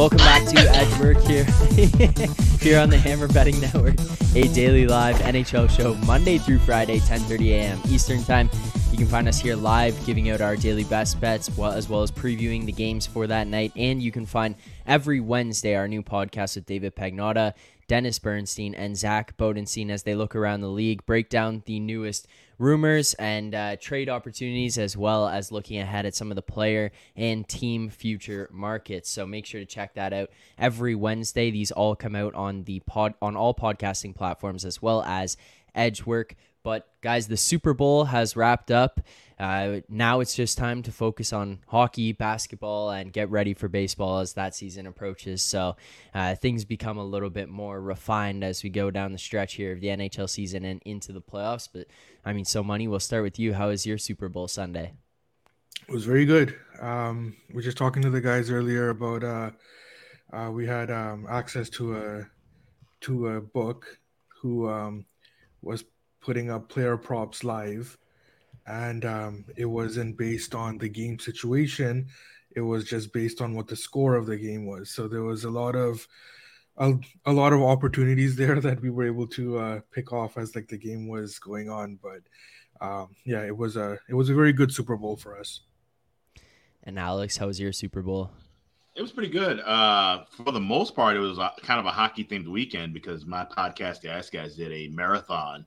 Welcome back to Edge Work here, here on the Hammer Betting Network, a daily live NHL show Monday through Friday, 10:30 a.m. Eastern Time. You can find us here live, giving out our daily best bets, as well as previewing the games for that night. And you can find every Wednesday our new podcast with David Pagnotta, Dennis Bernstein, and Zach Bodenstein as they look around the league, break down the newest rumors and uh, trade opportunities, as well as looking ahead at some of the player and team future markets. So make sure to check that out every Wednesday. These all come out on the pod on all podcasting platforms as well as Edgework. But guys, the Super Bowl has wrapped up. Uh, now it's just time to focus on hockey, basketball, and get ready for baseball as that season approaches. So uh, things become a little bit more refined as we go down the stretch here of the NHL season and into the playoffs. But I mean, so money. We'll start with you. How was your Super Bowl Sunday? It was very good. Um, we were just talking to the guys earlier about uh, uh, we had um, access to a to a book who um, was putting up player props live, and um, it wasn't based on the game situation. It was just based on what the score of the game was. So there was a lot of a, a lot of opportunities there that we were able to uh, pick off as like the game was going on. But um, yeah, it was a it was a very good Super Bowl for us. And Alex, how was your Super Bowl? It was pretty good. Uh, for the most part, it was a, kind of a hockey themed weekend because my podcast, the Ice Guys, did a marathon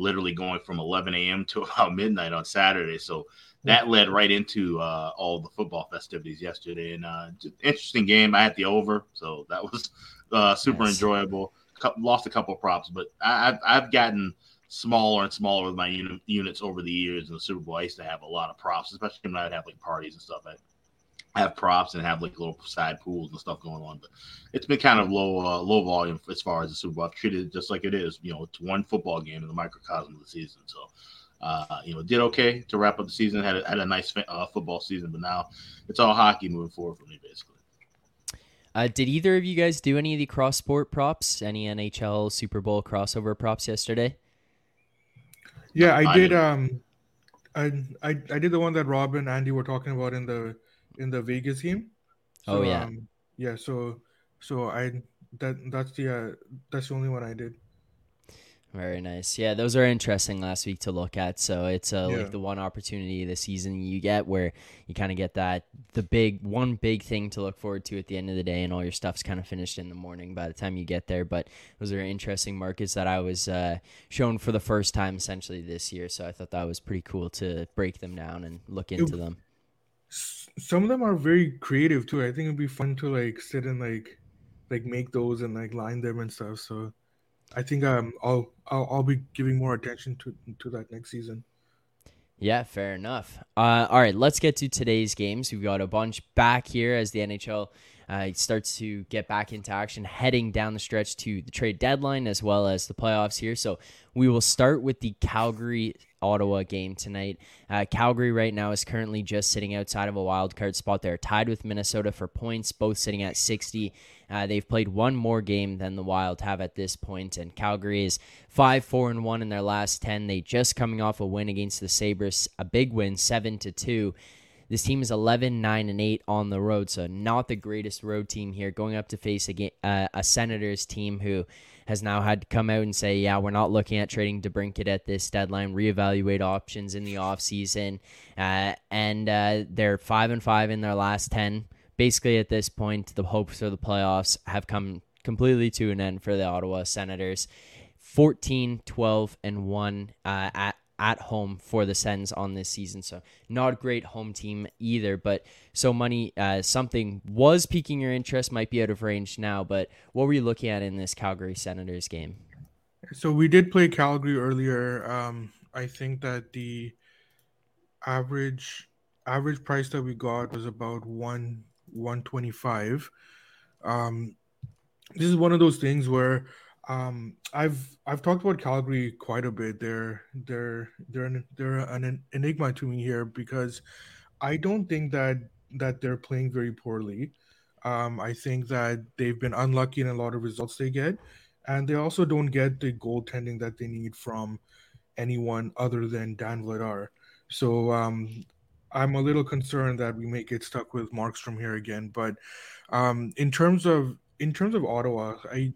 literally going from 11 a.m. to about midnight on Saturday. So that led right into uh, all the football festivities yesterday. And uh, interesting game. I had the over, so that was uh, super nice. enjoyable. Lost a couple of props, but I, have I've gotten smaller and smaller with my units over the years. In the Super Bowl, I used to have a lot of props, especially when I'd have like parties and stuff. I have props and have like little side pools and stuff going on. But it's been kind of low uh, low volume as far as the Super Bowl. I've treated it just like it is. You know, it's one football game in the microcosm of the season. So, uh, you know, did okay to wrap up the season. Had a, had a nice uh, football season, but now it's all hockey moving forward for me, basically. Uh, did either of you guys do any of the cross sport props? Any NHL Super Bowl crossover props yesterday? Yeah, I, I did. Um, I, I I did the one that Rob and Andy were talking about in the in the Vegas game. Oh, so, oh yeah, um, yeah. So so I that that's the uh, that's the only one I did. Very nice. Yeah, those are interesting last week to look at. So it's uh, yeah. like the one opportunity this season you get where you kind of get that the big one big thing to look forward to at the end of the day, and all your stuff's kind of finished in the morning by the time you get there. But those are interesting markets that I was uh, shown for the first time essentially this year. So I thought that was pretty cool to break them down and look into it, them some of them are very creative too. I think it'd be fun to like sit and like like make those and like line them and stuff. So I think um I'll I'll, I'll be giving more attention to to that next season. Yeah, fair enough. Uh, all right, let's get to today's games. We've got a bunch back here as the NHL uh, starts to get back into action, heading down the stretch to the trade deadline as well as the playoffs here. So we will start with the Calgary Ottawa game tonight. Uh, Calgary right now is currently just sitting outside of a wild card spot. They're tied with Minnesota for points, both sitting at 60. Uh, they've played one more game than the Wild have at this point, and Calgary is five, four, and one in their last ten. They just coming off a win against the Sabres, a big win, seven to two. This team is 11, 9, and 8 on the road, so not the greatest road team here. Going up to face a, uh, a Senators team who has now had to come out and say, yeah, we're not looking at trading DeBrincat at this deadline, reevaluate options in the offseason. Uh, and uh, they're 5 and 5 in their last 10. Basically, at this point, the hopes for the playoffs have come completely to an end for the Ottawa Senators. 14, 12, and 1 uh, at at home for the Sens on this season. So not a great home team either. But so money, uh, something was piquing your interest, might be out of range now. But what were you looking at in this Calgary Senators game? So we did play Calgary earlier. Um, I think that the average average price that we got was about one one twenty five. Um, this is one of those things where um, I've I've talked about Calgary quite a bit. They're they're they're an, they're an enigma to me here because I don't think that that they're playing very poorly. Um, I think that they've been unlucky in a lot of results they get, and they also don't get the goaltending that they need from anyone other than Dan Vladar. So um, I'm a little concerned that we may get stuck with Markstrom here again. But um, in terms of in terms of Ottawa, I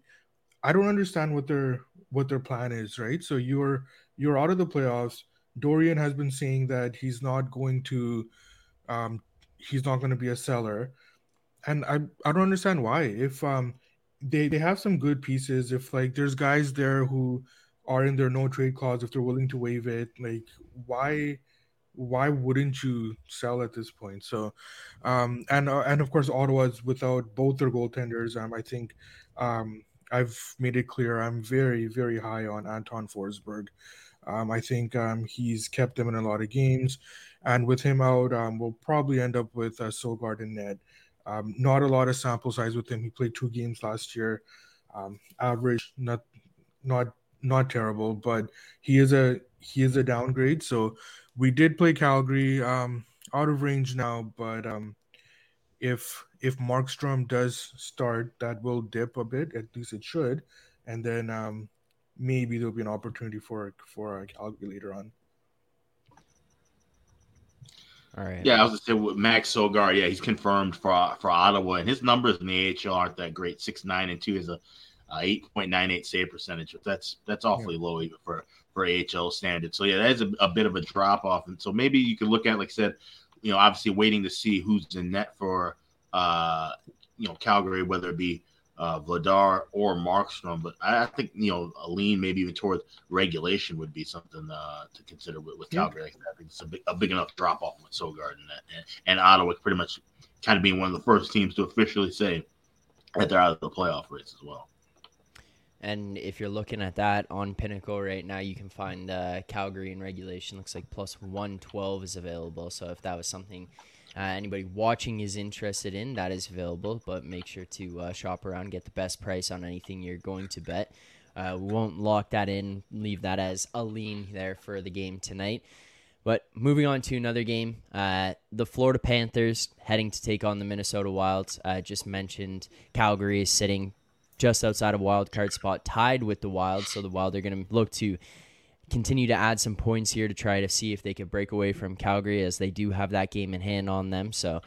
I don't understand what their what their plan is, right? So you're you're out of the playoffs. Dorion has been saying that he's not going to um, he's not going to be a seller, and I I don't understand why. If um they they have some good pieces, if like there's guys there who are in their no trade clause, if they're willing to waive it, like why why wouldn't you sell at this point? So, um, and uh, and of course, Ottawa's without both their goaltenders. Um, I think um, I've made it clear I'm very very high on Anton Forsberg. Um, I think um, he's kept them in a lot of games, and with him out, um, we'll probably end up with uh, Sogaard and net. Um, not a lot of sample size with him. He played two games last year. Um, average, not not not terrible, but he is a he is a downgrade. So we did play Calgary um, out of range now, but if if Markstrom does start, that will dip a bit. At least it should, and then um, maybe there'll be an opportunity for for a Calgary later on. All right. Yeah, I was gonna say with Max Sogaard. Yeah, he's confirmed for for Ottawa, and his numbers in the AHL aren't that great. Six nine and two is a, a eight point nine eight save percentage. That's that's awfully yeah. low even for for AHL standards. So yeah, that is a, a bit of a drop off, and so maybe you could look at like I said, you know, obviously waiting to see who's in net for uh you know Calgary, whether it be uh, Vladar or Markstrom. But I, think you know a lean maybe even towards regulation would be something uh, to consider with, with Calgary. Yeah. I think it's a big, a big enough drop off with Sogaard and, and, and Ottawa pretty much kind of being one of the first teams to officially say that they're out of the playoff race as well. And if you're looking at that on Pinnacle right now, you can find Calgary in regulation. Looks like plus 112 is available. So if that was something uh, anybody watching is interested in, that is available. But make sure to uh, shop around, get the best price on anything you're going to bet. Uh, we won't lock that in, leave that as a lean there for the game tonight. But moving on to another game, uh, the Florida Panthers heading to take on the Minnesota Wild. Uh, just mentioned Calgary is sitting just outside of wild card spot, tied with the Wild. So the Wild are going to look to continue to add some points here to try to see if they could break away from Calgary as they do have that game in hand on them. So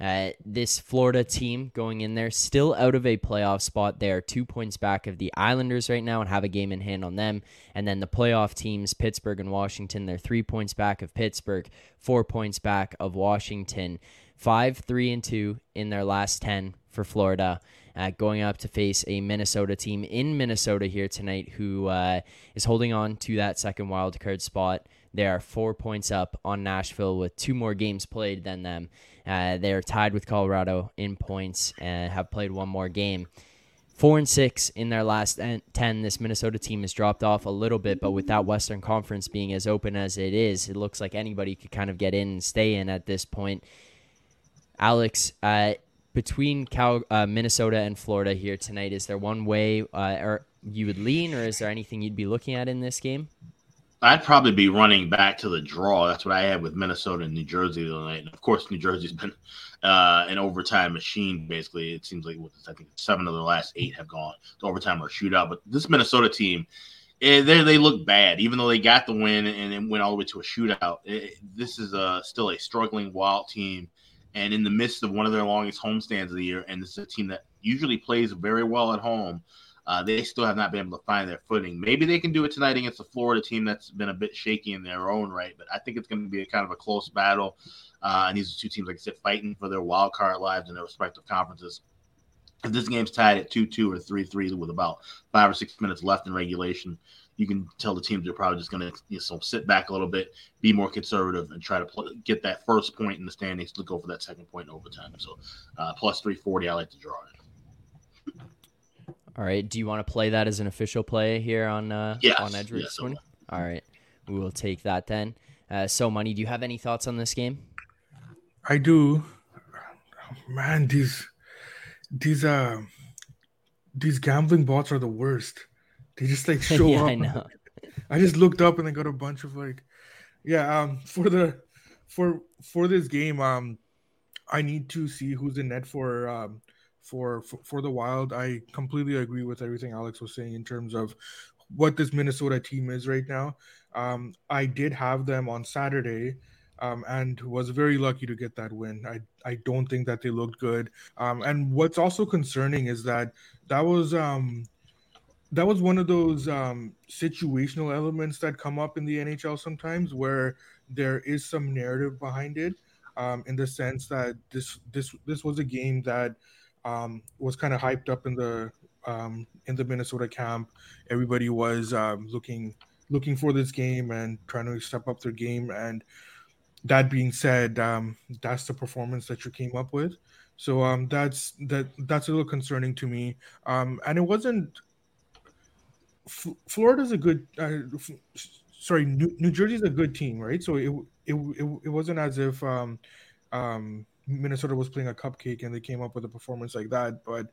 uh, this Florida team going in there still out of a playoff spot. They are two points back of the Islanders right now and have a game in hand on them. And then the playoff teams, Pittsburgh and Washington, they're three points back of Pittsburgh, four points back of Washington, five, three, and two in their last 10 for Florida uh, going up to face a Minnesota team in Minnesota here tonight who uh, is holding on to that second wild card spot. They are four points up on Nashville with two more games played than them. Uh, they are tied with Colorado in points and have played one more game. Four and six in their last ten. This Minnesota team has dropped off a little bit, but with that Western Conference being as open as it is, it looks like anybody could kind of get in and stay in at this point. Alex, uh, between Cal, uh, Minnesota and Florida here tonight, is there one way uh, or you would lean, or is there anything you'd be looking at in this game? I'd probably be running back to the draw. That's what I had with Minnesota and New Jersey the night. And of course, New Jersey's been uh, an overtime machine. Basically, it seems like I think seven of the last eight have gone to overtime or shootout. But this Minnesota team, eh, they they look bad, even though they got the win and it went all the way to a shootout. It, eh, this is a, still a struggling Wild team and in the midst of one of their longest homestands of the year, and this is a team that usually plays very well at home. Uh, they still have not been able to find their footing. Maybe they can do it tonight against the Florida team that's been a bit shaky in their own right, but I think it's going to be a kind of a close battle. Uh, and these are two teams, like I said, fighting for their wild card lives in their respective conferences. If this game's tied at 2 2 or 3 3 with about five or six minutes left in regulation, you can tell the teams are probably just going to you know, sit back a little bit, be more conservative, and try to pl- get that first point in the standings to go for that second point in overtime. So, uh, plus 340, I like to draw it. All right. Do you want to play that as an official play here on uh, yes. on Edgework yes, All right. We will take that then. Uh, so, Money, do you have any thoughts on this game? I do. Man, these these uh these gambling bots are the worst. They just like show yeah, up. I know. I just looked up and I got a bunch of like, yeah. Um, for the for for this game, um, I need to see who's in net for um for for, for the Wild. I completely agree with everything Alex was saying in terms of what this Minnesota team is right now. Um, I did have them on Saturday. um, and was very lucky to get that win. I I don't think that they looked good. Um, and what's also concerning is that that was um, that was one of those um, situational elements that come up in the NHL sometimes, where there is some narrative behind it, um, in the sense that this this this was a game that um, was kind of hyped up in the um, in the Minnesota camp. Everybody was um, looking looking for this game and trying to step up their game. And that being said, um, that's the performance that you came up with. So that's that that's a little concerning to me. And it wasn't. F- Florida's a good. Uh, f- sorry, New, New Jersey's a good team, right? So it it, it, it wasn't as if um, um, Minnesota was playing a cupcake and they came up with a performance like that. But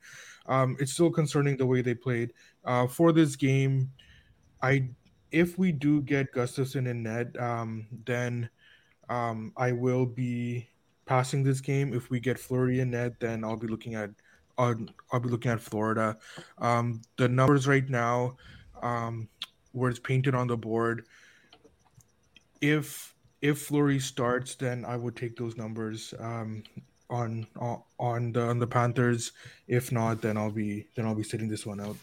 um, it's still concerning the way they played. Uh, for this game, I if we do get Gustavsson in net, um, then um, I will be passing this game. If we get Fleury in net, then I'll be looking at I'll, I'll be looking at Florida. Um, the numbers right now, um, where it's painted on the board, if if Fleury starts, then I would take those numbers um, on on the on the Panthers. If not, then I'll be then I'll be sitting this one out.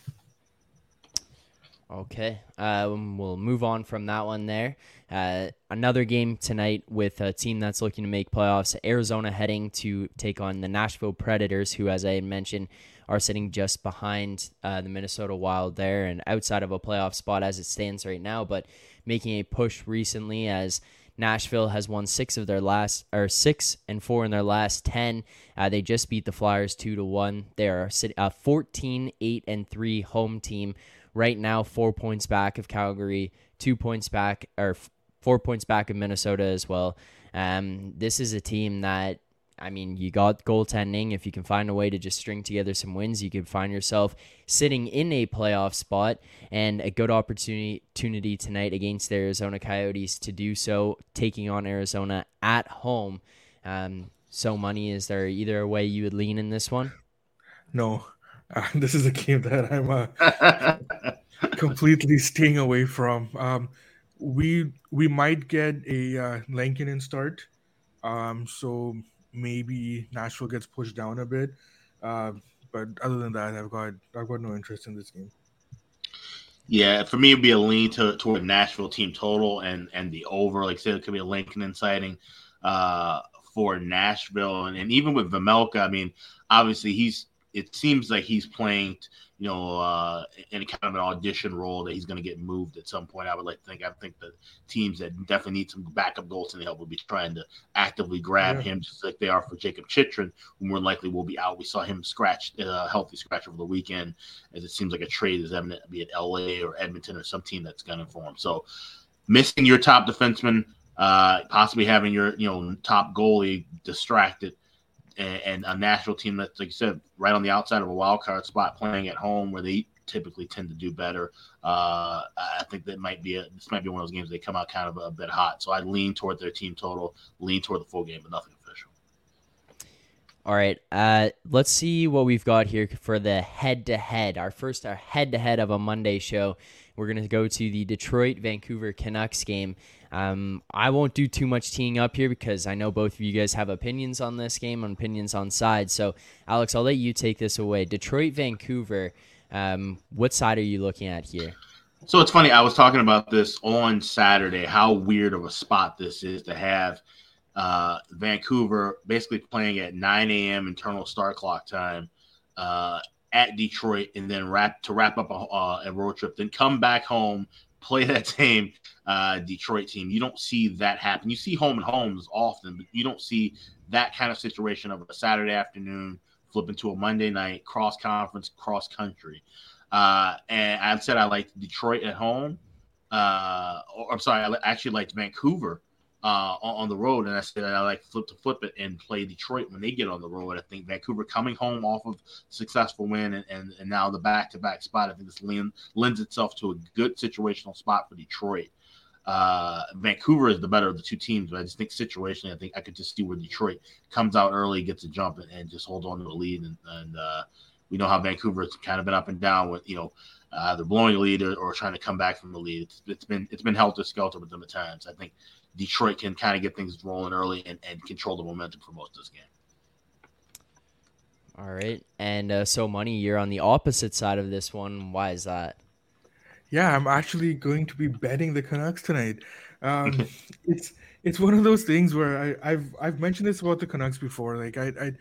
Okay, um, we'll move on from that one there. Uh, another game tonight with a team that's looking to make playoffs. Arizona heading to take on the Nashville Predators, who, as I mentioned, are sitting just behind uh, the Minnesota Wild there and outside of a playoff spot as it stands right now, but making a push recently as Nashville has won six of their last, or six and four in their last ten. Uh, they just beat the Flyers two to one. They are a 14, eight and three home team right now four points back of Calgary, two points back or four points back of Minnesota as well. Um, this is a team that I mean, you got goaltending. If you can find a way to just string together some wins, you can find yourself sitting in a playoff spot and a good opportunity tonight against the Arizona Coyotes to do so, taking on Arizona at home. Um, so, money, is there either a way you would lean in this one? No, uh, this is a game that I'm uh, completely staying away from. Um, we we might get a uh, Lankinen start, um, so maybe Nashville gets pushed down a bit. Uh, but other than that, I've got I've got no interest in this game. Yeah, for me, it'd be a lean to, toward Nashville team total and and the over. Like I said, it could be a Lankinen sighting uh, for Nashville, and, and even with Vejmelka, I mean, obviously he's it seems like he's playing, you know, uh, in kind of an audition role that he's going to get moved at some point. I would like to think. I think the teams that definitely need some backup goals goaltending help will be trying to actively grab yeah. him, just like they are for Jakob Chychrun, who more likely will be out. We saw him scratch, uh, healthy scratch over the weekend, as it seems like a trade is evident, be it LA or Edmonton or some team that's gunning for him. So, missing your top defenseman, uh, possibly having your you know top goalie distracted and, and a Nashville team that's like you said, right on the outside of a wild card spot, playing at home where they typically tend to do better. Uh, I think that might be a, this might be one of those games they come out kind of a, bit hot. So I lean toward their team total, lean toward the full game, but nothing official. All right, uh, let's see what we've got here for the head-to-head. Our first, our head-to-head of a Monday show. We're gonna go to the Detroit Vancouver Canucks game. Um, I won't do too much teeing up here because I know both of you guys have opinions on this game, and opinions on sides. So, Alex, I'll let you take this away. Detroit, Vancouver. Um, what side are you looking at here? So it's funny. I was talking about this on Saturday. How weird of a spot this is to have uh, Vancouver basically playing at 9 a.m. internal start clock time uh, at Detroit, and then wrap to wrap up a, uh, a road trip, then come back home play that same uh, Detroit team. You don't see that happen. You see home and homes often, but you don't see that kind of situation of a Saturday afternoon flip into a Monday night cross conference, cross country. Uh, and I said I liked Detroit at home. Uh, or, I'm sorry, I actually liked Vancouver uh, on the road, and I said I like flip to flip it and play Detroit when they get on the road. I think Vancouver coming home off of successful win and, and, and now the back to back spot. I think this lend, lends itself to a good situational spot for Detroit. Uh, Vancouver is the better of the two teams, but I just think situationally, I think I could just see where Detroit comes out early, gets a jump, and, and just holds on to the lead. And, and uh, we know how Vancouver has kind of been up and down with you know uh, either blowing a lead or, or, trying to come back from the lead. It's, it's been it's been helter skelter with them at times. I think Detroit can kind of get things rolling early and, and control the momentum for most of this game. All right, and uh, so money, you're on the opposite side of this one. Why is that? Yeah, I'm actually going to be betting the Canucks tonight. Um, it's it's one of those things where I, have I've mentioned this about the Canucks before. Like I, I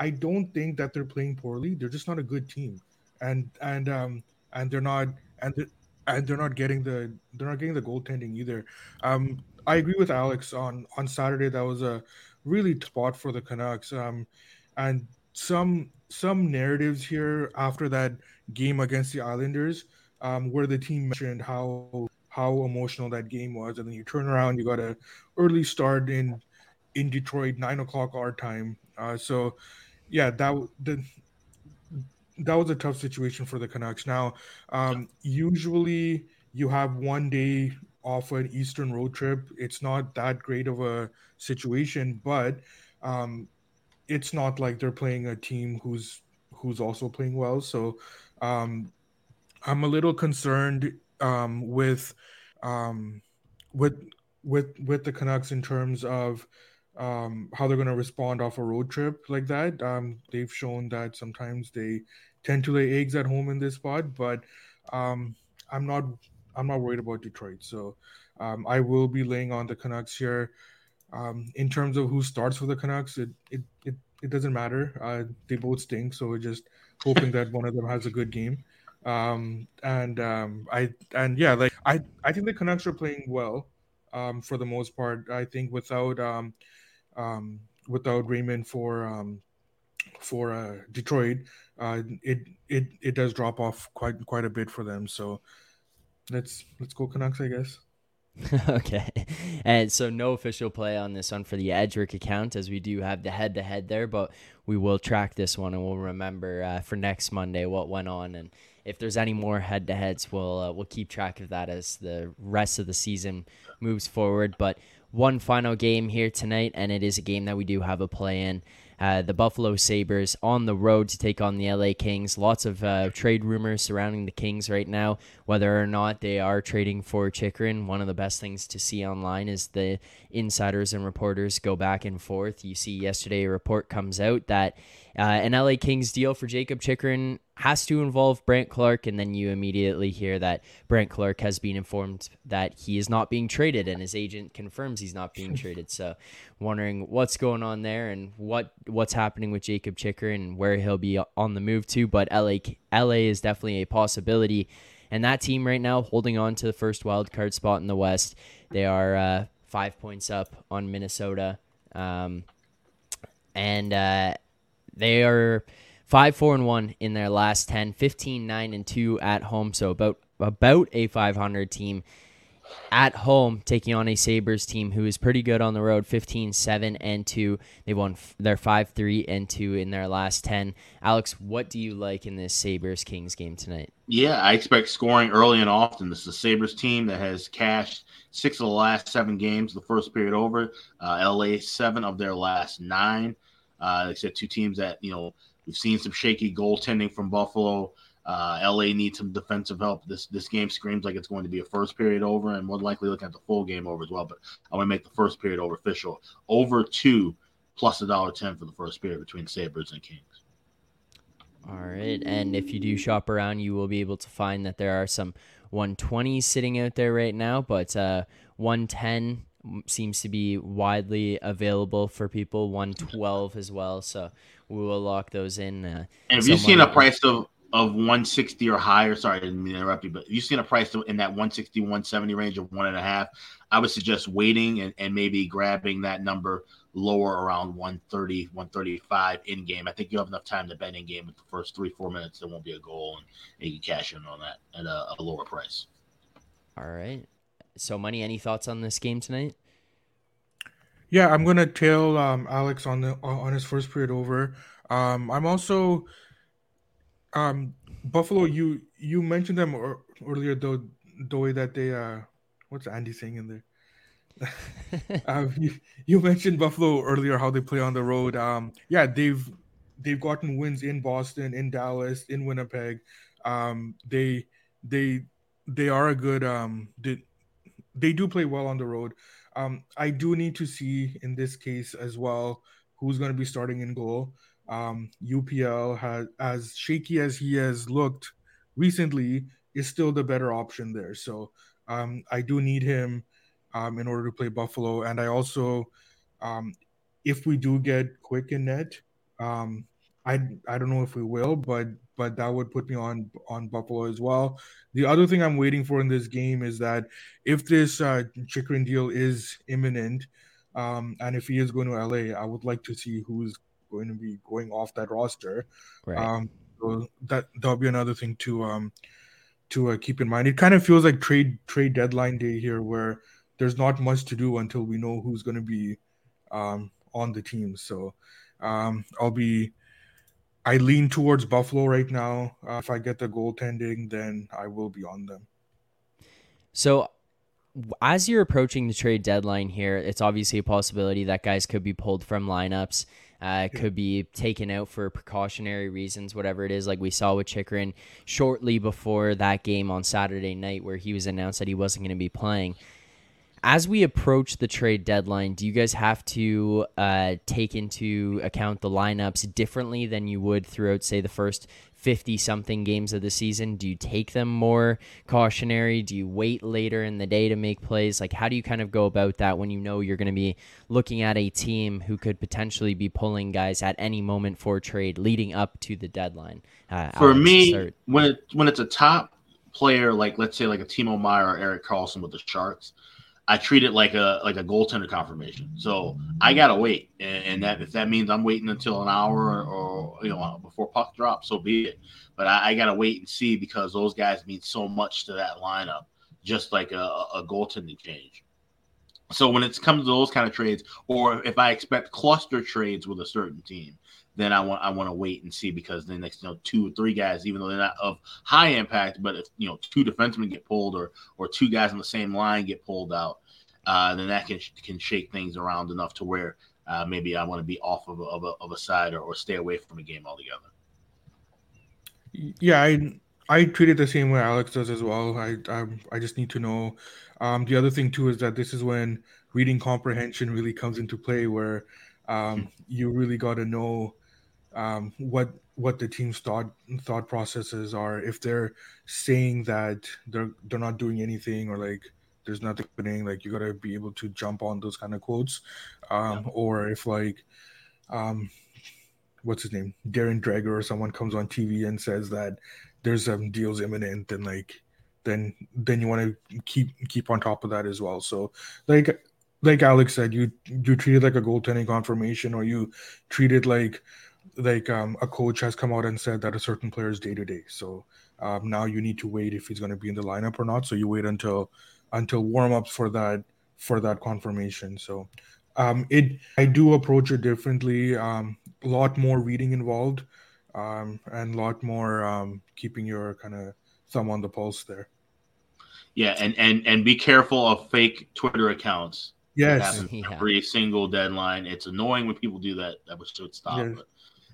I don't think that they're playing poorly. They're just not a good team, and and um and they're not and they're, and they're not getting the they're not getting the goaltending either. Um, I agree with Alex on on Saturday. That was a really spot for the Canucks. Um, and some some narratives here after that game against the Islanders, um, where the team mentioned how how emotional that game was, and then you turn around, you got a early start in in Detroit, nine o'clock our time. Uh, so, yeah, that the that was a tough situation for the Canucks. Now, um, usually you have one day off an Eastern road trip. It's not that great of a situation, but um, it's not like they're playing a team who's who's also playing well. So um, I'm a little concerned um, with um, with with with the Canucks in terms of um, how they're going to respond off a road trip like that. Um, they've shown that sometimes they tend to lay eggs at home in this spot, but um, I'm not I'm not worried about Detroit. So um, I will be laying on the Canucks here. Um, in terms of who starts for the Canucks, it it it, it doesn't matter. Uh, they both stink, so we're just hoping that one of them has a good game. Um, and um, I and yeah, like I I think the Canucks are playing well um, for the most part. I think without um, without Raymond for for uh, Detroit, uh, it it it does drop off quite quite a bit for them. So let's let's go Canucks, I guess. okay. And so no official play on this one for the Edric account as we do have the head to head there, but we will track this one and we'll remember uh, for next Monday what went on and if there's any more head to heads, we'll uh, we'll keep track of that as the rest of the season moves forward. But one final game here tonight, and it is a game that we do have a play in. Uh, the Buffalo Sabres on the road to take on the LA Kings. Lots of uh, trade rumors surrounding the Kings right now, whether or not they are trading for Chychrun. One of the best things to see online is the insiders and reporters go back and forth. You see, yesterday a report comes out that uh, an LA Kings deal for Jakob Chychrun has to involve Brandt Clarke, and then you immediately hear that Brandt Clarke has been informed that he is not being traded, and his agent confirms he's not being traded. So, wondering what's going on there and what what's happening with Jakob Chychrun and where he'll be on the move to. But LA LA is definitely a possibility, and that team right now holding on to the first wild card spot in the West. They are uh, five points up on Minnesota, um, and uh, they are five four and one in their last 10 15 9 and 2 at home. So about about a 500 team at home taking on a sabres team who is pretty good on the road 15 7 and 2 they won f- their 5 3 and 2 in their last 10 alex what do you like in this sabres kings game tonight? Yeah i expect scoring early and often. This is a sabres team that has cashed six of the last seven games the first period over uh, la seven of their last nine. Uh, except two teams that you know We've seen some shaky goaltending from Buffalo. Uh, LA needs some defensive help. This this game screams like it's going to be a first period over, and more likely looking at the full game over as well. But I want to make the first period over official. Over two plus a dollar ten for the first period between Sabres and Kings. All right, and if you do shop around, you will be able to find that there are some 120s sitting out there right now, but uh, 110 seems to be widely available for people. 112 as well, so we will lock those in. Uh, and have you seen a price of of 160 or higher? Sorry, I didn't mean to interrupt you, but you've seen a price in that 160, 170 range of one and a half. I would suggest waiting and, and maybe grabbing that number lower around 130, 135 in game. I think you have enough time to bet in game with the first three, four minutes. There won't be a goal, and, and you can cash in on that at a, a lower price. All right. So, money. Any thoughts on this game tonight? Yeah, I'm gonna tail um, Alex on the on his first period over. Um, I'm also um, Buffalo. You you mentioned them earlier though the way that they uh, what's Andy saying in there? uh, you, you mentioned Buffalo earlier how they play on the road. Um, yeah, they've they've gotten wins in Boston, in Dallas, in Winnipeg. Um, they they they are a good um they, they do play well on the road. Um, I do need to see in this case as well who's going to be starting in goal. Um, UPL has as shaky as he has looked recently is still the better option there. So um, I do need him um, in order to play Buffalo, and I also um, if we do get quick in net, um, I I don't know if we will, but but that would put me on on Buffalo as well. The other thing I'm waiting for in this game is that if this uh, Chychrun deal is imminent, um, and if he is going to LA, I would like to see who's going to be going off that roster. Right. Um, so that that'll be another thing to um to uh, keep in mind. It kind of feels like trade trade deadline day here, where there's not much to do until we know who's going to be um, on the team. So um, I'll be I lean towards Buffalo right now. Uh, if I get the goaltending, then I will be on them. So, as you're approaching the trade deadline here, it's obviously a possibility that guys could be pulled from lineups, uh, could be taken out for precautionary reasons, whatever it is. Like we saw with Chychrun shortly before that game on Saturday night, where he was announced that he wasn't going to be playing as we approach the trade deadline, do you guys have to uh, take into account the lineups differently than you would throughout, say, the first 50 something games of the season? Do you take them more cautionary? Do you wait later in the day to make plays? Like, how do you kind of go about that when you know you're going to be looking at a team who could potentially be pulling guys at any moment for trade leading up to the deadline? Uh, for Alex, me, when, it, when it's a top player, like let's say like a Timo Meier or Erik Karlsson with the Sharks, I treat it like a like a goaltender confirmation. So I gotta wait, and, and that if that means I'm waiting until an hour or, or you know before puck drops, so be it. But I, I, gotta wait and see because those guys mean so much to that lineup, just like a, a goaltending change. So when it comes to those kind of trades, or if I expect cluster trades with a certain team, then I want I want to wait and see because the next you know two or three guys, even though they're not of high impact, but if you know two defensemen get pulled or or two guys on the same line get pulled out, uh, then that can can shake things around enough to where uh, maybe I want to be off of a, of a, of a side or, or stay away from a game altogether. Yeah, I I treat it the same way Alex does as well. I I, I just need to know. Um, the other thing too is that this is when reading comprehension really comes into play, where um, hmm. you really got to know um, what what the team's thought thought processes are. If they're saying that they're they're not doing anything or like there's nothing happening, like you gotta be able to jump on those kind of quotes. Um, yeah. Or if like, um, what's his name, Darren Dreger or someone comes on TV and says that there's some deals imminent, and like then then you want to keep keep on top of that as well. So like like Alex said, you you treat it like a goaltending confirmation, or you treat it like like um, a coach has come out and said that a certain player is day to day. So um, now you need to wait if he's going to be in the lineup or not. So you wait until until warm ups for that for that confirmation. So um, it I do approach it differently. Um, a lot more reading involved, um, and a lot more um, keeping your kind of thumb on the pulse there. Yeah, and and and be careful of fake Twitter accounts. Yes, yeah. every single deadline. It's annoying when people do that. That should stop. Yes. But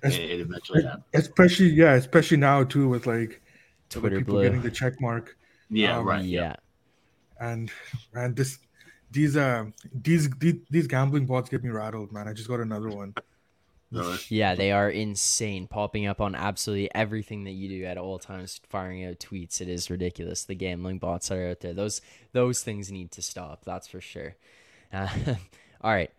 it, it eventually happens. Especially, yeah, especially now too with like Twitter people blue. getting the check mark. Yeah, um, right. Yeah. And and this these uh these, these these gambling bots get me rattled, man. I just got another one. Yeah, they are insane, popping up on absolutely everything that you do at all times, firing out tweets. It is ridiculous. The gambling bots that are out there, those those things need to stop. That's for sure. Uh, all right,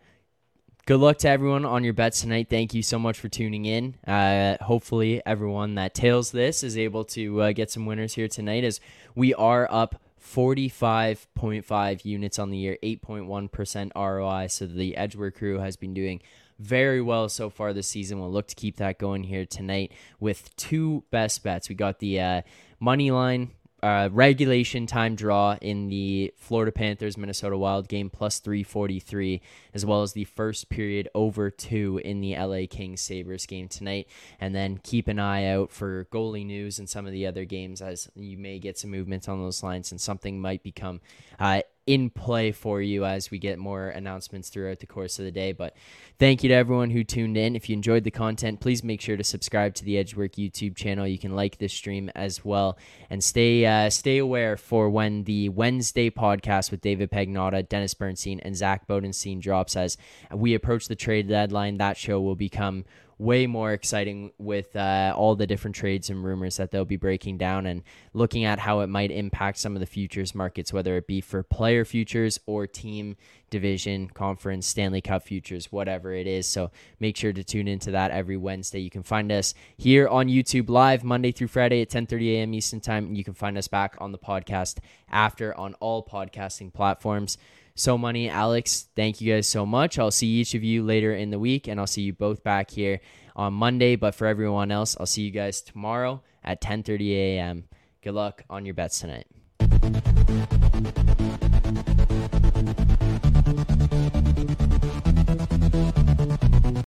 good luck to everyone on your bets tonight. Thank you so much for tuning in. Uh, hopefully, everyone that tails this is able to uh, get some winners here tonight as we are up 45.5 units on the year, 8.1% ROI. So the Edgework crew has been doing very well so far this season. We'll look to keep that going here tonight with two best bets. We got the uh, money line uh, regulation time draw in the Florida Panthers Minnesota Wild game plus 343, as well as the first period over two in the LA Kings Sabres game tonight. And then keep an eye out for goalie news and some of the other games as you may get some movements on those lines and something might become uh, in play for you as we get more announcements throughout the course of the day. But thank you to everyone who tuned in. If you enjoyed the content, please make sure to subscribe to the Edgework YouTube channel. You can like this stream as well, and stay uh, stay aware for when the Wednesday podcast with David Pagnotta, Dennis Bernstein, and Zach Bodenstein drops. As we approach the trade deadline, that show will become way more exciting with uh, all the different trades and rumors that they'll be breaking down and looking at how it might impact some of the futures markets, whether it be for player futures or team division, conference, Stanley Cup futures, whatever it is. So make sure to tune into that every Wednesday. You can find us here on YouTube live Monday through Friday at 10:30 a.m. Eastern Time, and you can find us back on the podcast after on all podcasting platforms. So Money, Alex, thank you guys so much. I'll see each of you later in the week, and I'll see you both back here on Monday. But for everyone else, I'll see you guys tomorrow at 10:30 a.m. Good luck on your bets tonight.